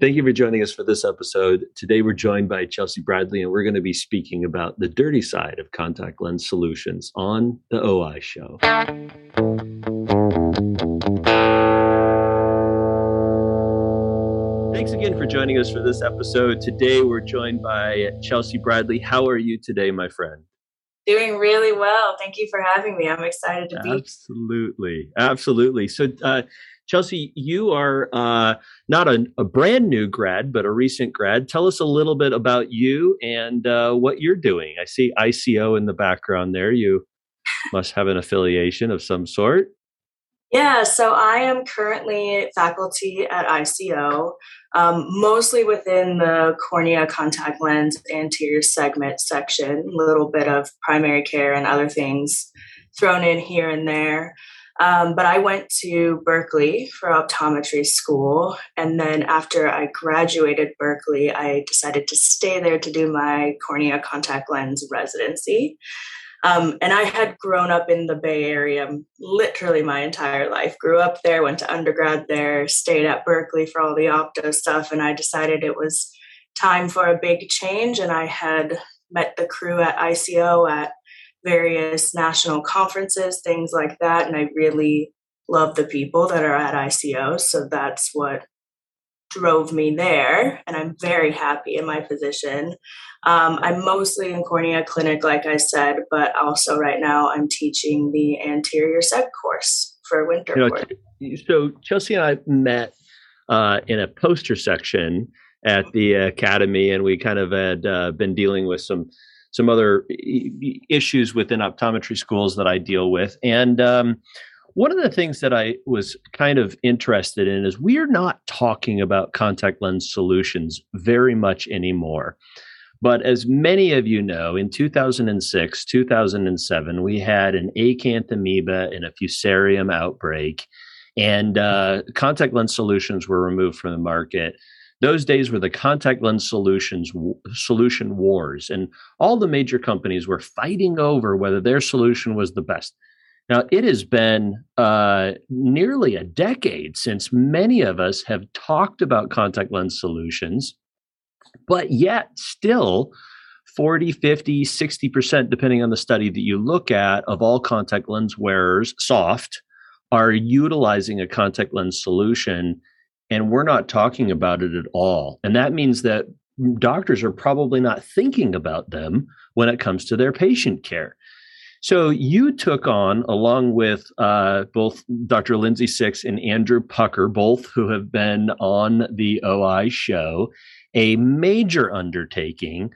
Thank you for joining us for this episode. Today, we're joined by Chelsea Bradley, and we're going to be speaking about the dirty side of contact lens solutions on the OI show. Thanks again for joining us for this episode. Today, we're joined by Chelsea Bradley. How are you today, my friend? Doing really well. Thank you for having me. I'm excited to be. Absolutely, absolutely. So, uh, Chelsea, you are uh, not a, a, brand new grad, but a recent grad. Tell us a little bit about you and uh, what you're doing. I see ICO in the background there. You must have an affiliation of some sort. Yeah, so I am currently faculty at ICO, um, mostly within the cornea contact lens anterior segment section, a little bit of primary care and other things thrown in here and there. Um, but I went to Berkeley for optometry school. And then after I graduated Berkeley, I decided to stay there to do my cornea contact lens residency. Um, and I had grown up in the Bay Area literally my entire life. Grew up there, went to undergrad there, stayed at Berkeley for all the opto stuff. And I decided it was time for a big change. And I had met the crew at ICO at various national conferences, things like that. And I really love the people that are at ICO. So that's what drove me there. And I'm very happy in my position. Um, I'm mostly in cornea clinic, like I said, but also right now I'm teaching the anterior seg course for winter. You know, so Chelsea and I met uh, in a poster section at the academy, and we kind of had uh, been dealing with some some other issues within optometry schools that I deal with. And um, one of the things that I was kind of interested in is we're not talking about contact lens solutions very much anymore. But as many of you know, in 2006, 2007, we had an acanthamoeba and a fusarium outbreak, and uh, contact lens solutions were removed from the market those days were the contact lens solutions solution wars and all the major companies were fighting over whether their solution was the best. Now it has been uh, nearly a decade since many of us have talked about contact lens solutions but yet still 40 50 60% depending on the study that you look at of all contact lens wearers soft are utilizing a contact lens solution and we're not talking about it at all. And that means that doctors are probably not thinking about them when it comes to their patient care. So you took on, along with uh, both Dr. Lindsay Sicks and Andrew Pucker, both who have been on the OI show, a major undertaking.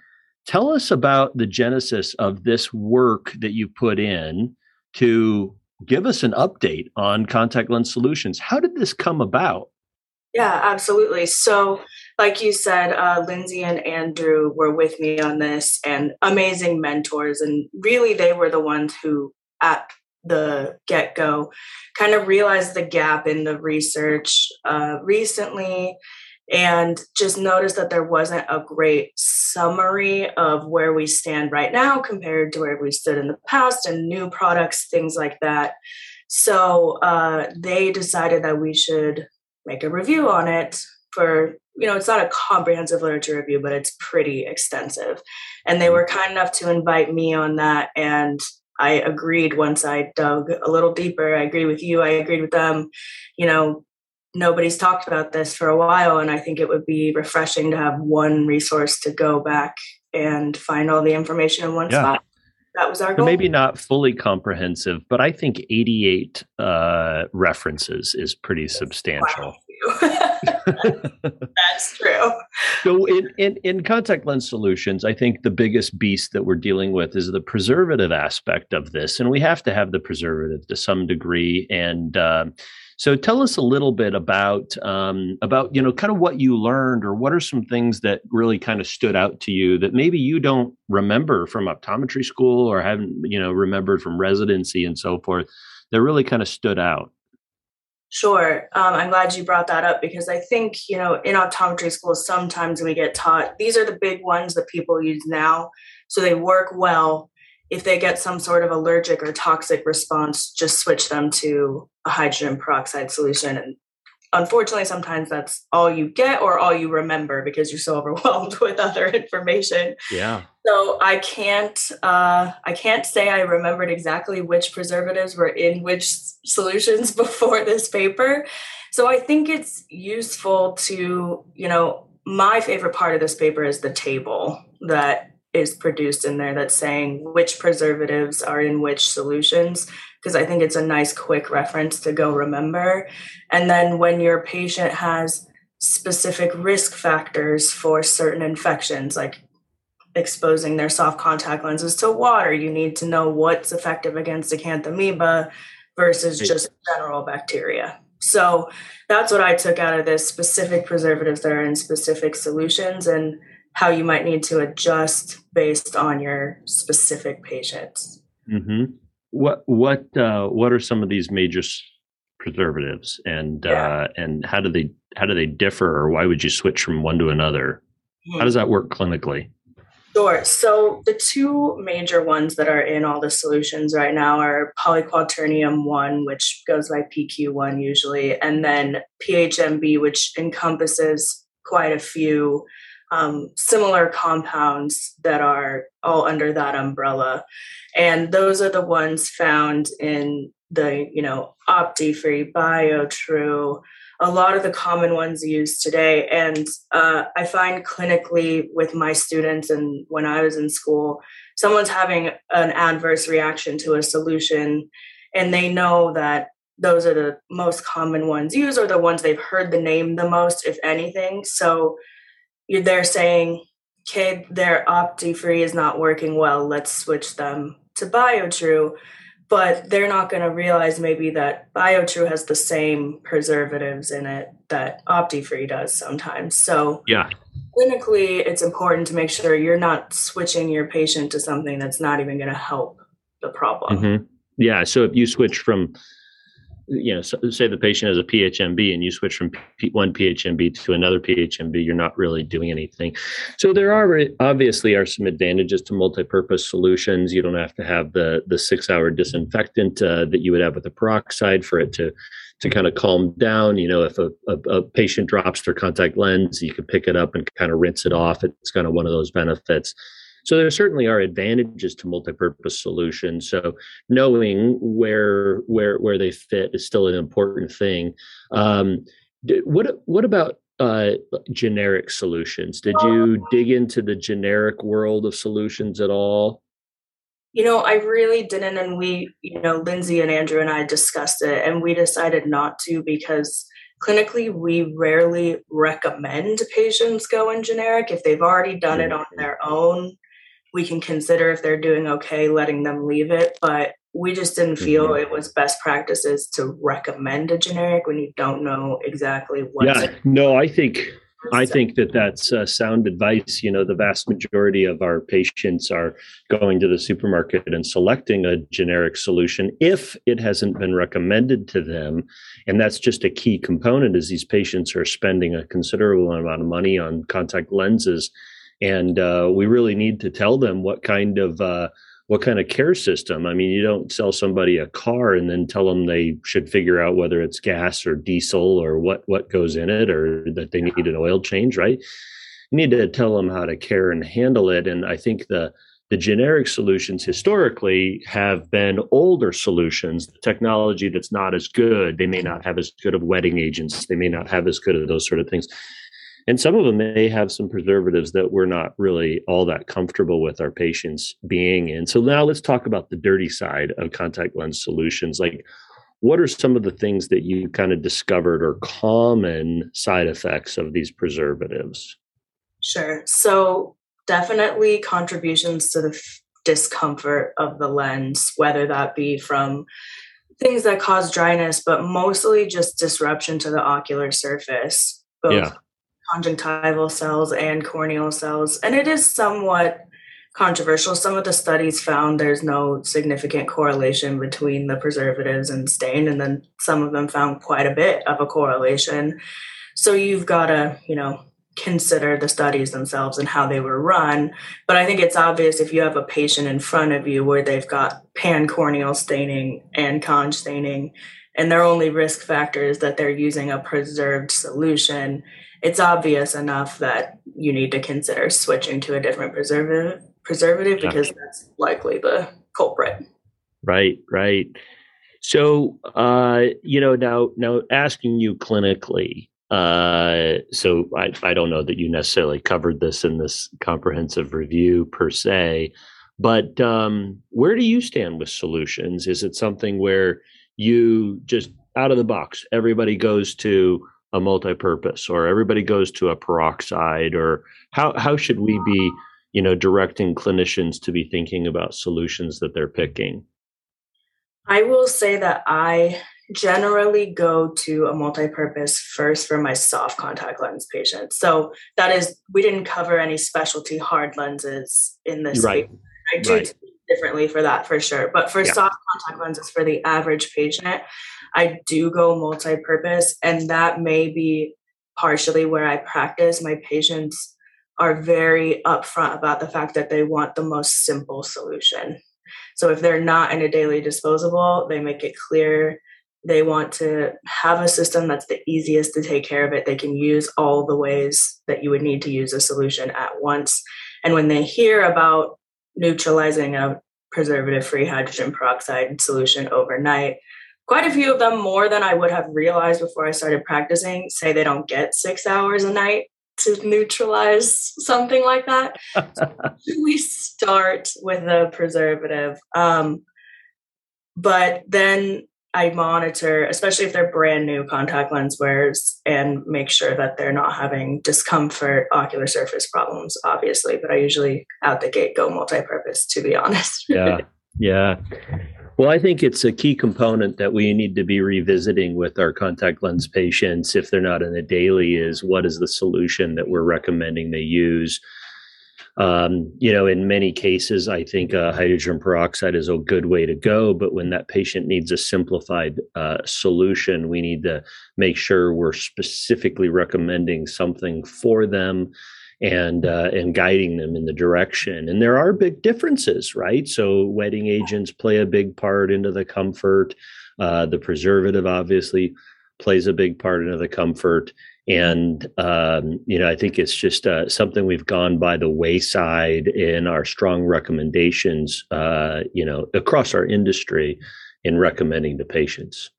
Tell us about the genesis of this work that you put in to give us an update on contact lens solutions. How did this come about? Yeah, absolutely. So, like you said, uh, Lindsay and Andrew were with me on this and amazing mentors. And really, they were the ones who, at the get go, kind of realized the gap in the research uh, recently and just noticed that there wasn't a great summary of where we stand right now compared to where we stood in the past and new products, things like that. So uh, they decided that we should make a review on it for you know it's not a comprehensive literature review but it's pretty extensive. And they were kind enough to invite me on that and i agreed once i dug a little deeper. I agree with you i agreed with them. You know nobody's talked about this for a while and i think it would be refreshing to have one resource to go back and find all the information in one yeah. spot that was our goal. Maybe not fully comprehensive, but I think 88 uh, references is pretty substantial. That's true. So, in, in, in contact lens solutions, I think the biggest beast that we're dealing with is the preservative aspect of this, and we have to have the preservative to some degree. And uh, so, tell us a little bit about um, about you know kind of what you learned, or what are some things that really kind of stood out to you that maybe you don't remember from optometry school or haven't you know remembered from residency and so forth that really kind of stood out. Sure. Um, I'm glad you brought that up because I think, you know, in optometry schools, sometimes we get taught these are the big ones that people use now. So they work well if they get some sort of allergic or toxic response, just switch them to a hydrogen peroxide solution. And unfortunately sometimes that's all you get or all you remember because you're so overwhelmed with other information. Yeah. So i can't uh, i can't say i remembered exactly which preservatives were in which solutions before this paper. So i think it's useful to you know my favorite part of this paper is the table that is produced in there that's saying which preservatives are in which solutions because I think it's a nice quick reference to go remember. And then when your patient has specific risk factors for certain infections, like exposing their soft contact lenses to water, you need to know what's effective against acanthamoeba versus just general bacteria. So that's what I took out of this specific preservatives that are in specific solutions and how you might need to adjust based on your specific patients. Mm-hmm what what uh, what are some of these major preservatives, and yeah. uh, and how do they how do they differ, or why would you switch from one to another? Mm-hmm. How does that work clinically? Sure. So the two major ones that are in all the solutions right now are polyquaternium 1, which goes by PQ1 usually, and then PHMB, which encompasses quite a few um, similar compounds that are all under that umbrella. And those are the ones found in the, you know, OptiFree, BioTrue, a lot of the common ones used today. And uh, I find clinically with my students and when I was in school, someone's having an adverse reaction to a solution and they know that those are the most common ones used or the ones they've heard the name the most, if anything. So you're there saying, okay, their OptiFree is not working well, let's switch them to BioTrue. But they're not going to realize maybe that BioTrue has the same preservatives in it that OptiFree does sometimes. So, yeah, clinically, it's important to make sure you're not switching your patient to something that's not even going to help the problem. Mm-hmm. Yeah. So, if you switch from you know, say the patient has a PHMB and you switch from one PHMB to another PHMB, you're not really doing anything. So there are obviously are some advantages to multi-purpose solutions. You don't have to have the the six hour disinfectant uh, that you would have with a peroxide for it to to kind of calm down. You know, if a, a, a patient drops their contact lens, you can pick it up and kind of rinse it off. It's kind of one of those benefits. So there certainly are advantages to multi-purpose solutions. So knowing where where where they fit is still an important thing. Um, what what about uh, generic solutions? Did you dig into the generic world of solutions at all? You know, I really didn't, and we, you know, Lindsay and Andrew and I discussed it, and we decided not to because clinically we rarely recommend patients go in generic if they've already done it on their own we can consider if they're doing okay letting them leave it but we just didn't feel mm-hmm. it was best practices to recommend a generic when you don't know exactly what yeah no i think I think that that's uh, sound advice. You know, the vast majority of our patients are going to the supermarket and selecting a generic solution if it hasn't been recommended to them. And that's just a key component as these patients are spending a considerable amount of money on contact lenses and uh, we really need to tell them what kind of uh, what kind of care system. I mean, you don't sell somebody a car and then tell them they should figure out whether it's gas or diesel or what what goes in it or that they need an oil change, right? You need to tell them how to care and handle it. And I think the the generic solutions historically have been older solutions, technology that's not as good. They may not have as good of wetting agents. They may not have as good of those sort of things and some of them may have some preservatives that we're not really all that comfortable with our patients being in. So now let's talk about the dirty side of contact lens solutions. Like what are some of the things that you kind of discovered are common side effects of these preservatives? Sure. So definitely contributions to the f- discomfort of the lens whether that be from things that cause dryness but mostly just disruption to the ocular surface both yeah conjunctival cells and corneal cells. And it is somewhat controversial. Some of the studies found there's no significant correlation between the preservatives and stain, and then some of them found quite a bit of a correlation. So you've got to, you know, consider the studies themselves and how they were run. But I think it's obvious if you have a patient in front of you where they've got pan corneal staining and conj staining, and their only risk factor is that they're using a preserved solution, it's obvious enough that you need to consider switching to a different preservative preservative yeah. because that's likely the culprit. Right, right. So, uh, you know, now now asking you clinically, uh, so I, I don't know that you necessarily covered this in this comprehensive review per se, but um, where do you stand with solutions? Is it something where you just out of the box, everybody goes to a multi-purpose or everybody goes to a peroxide or how, how should we be, you know, directing clinicians to be thinking about solutions that they're picking? I will say that I generally go to a multi-purpose first for my soft contact lens patients. So that is, we didn't cover any specialty hard lenses in this. Right. I do right. Differently for that for sure. But for yeah. soft contact lenses for the average patient, I do go multi-purpose, and that may be partially where I practice. My patients are very upfront about the fact that they want the most simple solution. So if they're not in a daily disposable, they make it clear they want to have a system that's the easiest to take care of it. They can use all the ways that you would need to use a solution at once. And when they hear about neutralizing a preservative free hydrogen peroxide solution overnight, quite a few of them, more than I would have realized before I started practicing, say they don't get six hours a night to neutralize something like that. we start with a preservative. Um, but then I monitor, especially if they're brand new contact lens wearers, and make sure that they're not having discomfort, ocular surface problems, obviously. But I usually out the gate go multi purpose, to be honest. yeah. Yeah. Well, I think it's a key component that we need to be revisiting with our contact lens patients if they're not in a daily is what is the solution that we're recommending they use um, you know, in many cases, I think uh, hydrogen peroxide is a good way to go. But when that patient needs a simplified uh, solution, we need to make sure we're specifically recommending something for them and uh, and guiding them in the direction. And there are big differences, right? So wetting agents play a big part into the comfort. Uh, the preservative obviously plays a big part into the comfort and um, you know i think it's just uh, something we've gone by the wayside in our strong recommendations uh, you know across our industry in recommending to patients.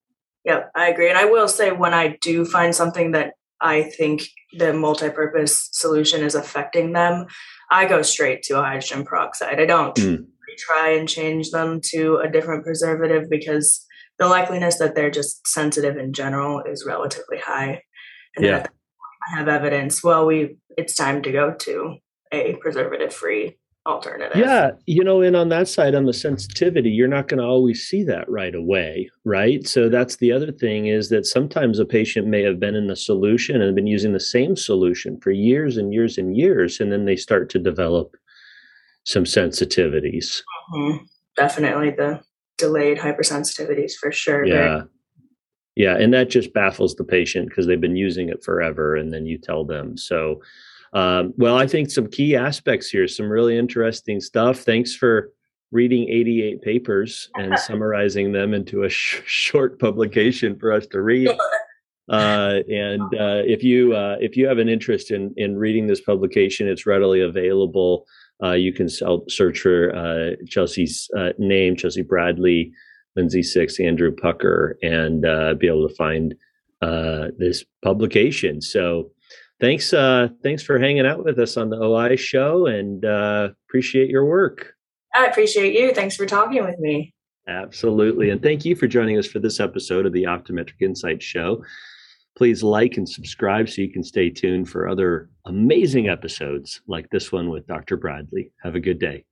Yeah i agree. And i will say when i do find something that i think the multi-purpose solution is affecting them i go straight to a hydrogen peroxide. I don't mm. try and change them to a different preservative because the likeliness that they're just sensitive in general is relatively high and yeah. I have evidence. Well, we it's time to go to a preservative free alternative. Yeah, you know, and on that side, on the sensitivity, you're not going to always see that right away, right? So that's the other thing is that sometimes a patient may have been in the solution and been using the same solution for years and years and years, and then they start to develop some sensitivities. Mm-hmm. Definitely the delayed hypersensitivities for sure. Yeah. Yeah, and that just baffles the patient because they've been using it forever, and then you tell them. So, um, well, I think some key aspects here, some really interesting stuff. Thanks for reading 88 papers and summarizing them into a sh- short publication for us to read. Uh, and uh, if you uh, if you have an interest in in reading this publication, it's readily available. Uh, you can search for uh, Chelsea's uh, name, Chelsea Bradley. Lindsay Sicks, Andrew Pucker, and uh, be able to find uh, this publication. So thanks, uh, thanks for hanging out with us on the OI show, and uh, appreciate your work. I appreciate you. Thanks for talking with me. Absolutely, and thank you for joining us for this episode of the Optometric Insight Show. Please like and subscribe so you can stay tuned for other amazing episodes like this one with Dr. Bradley. Have a good day.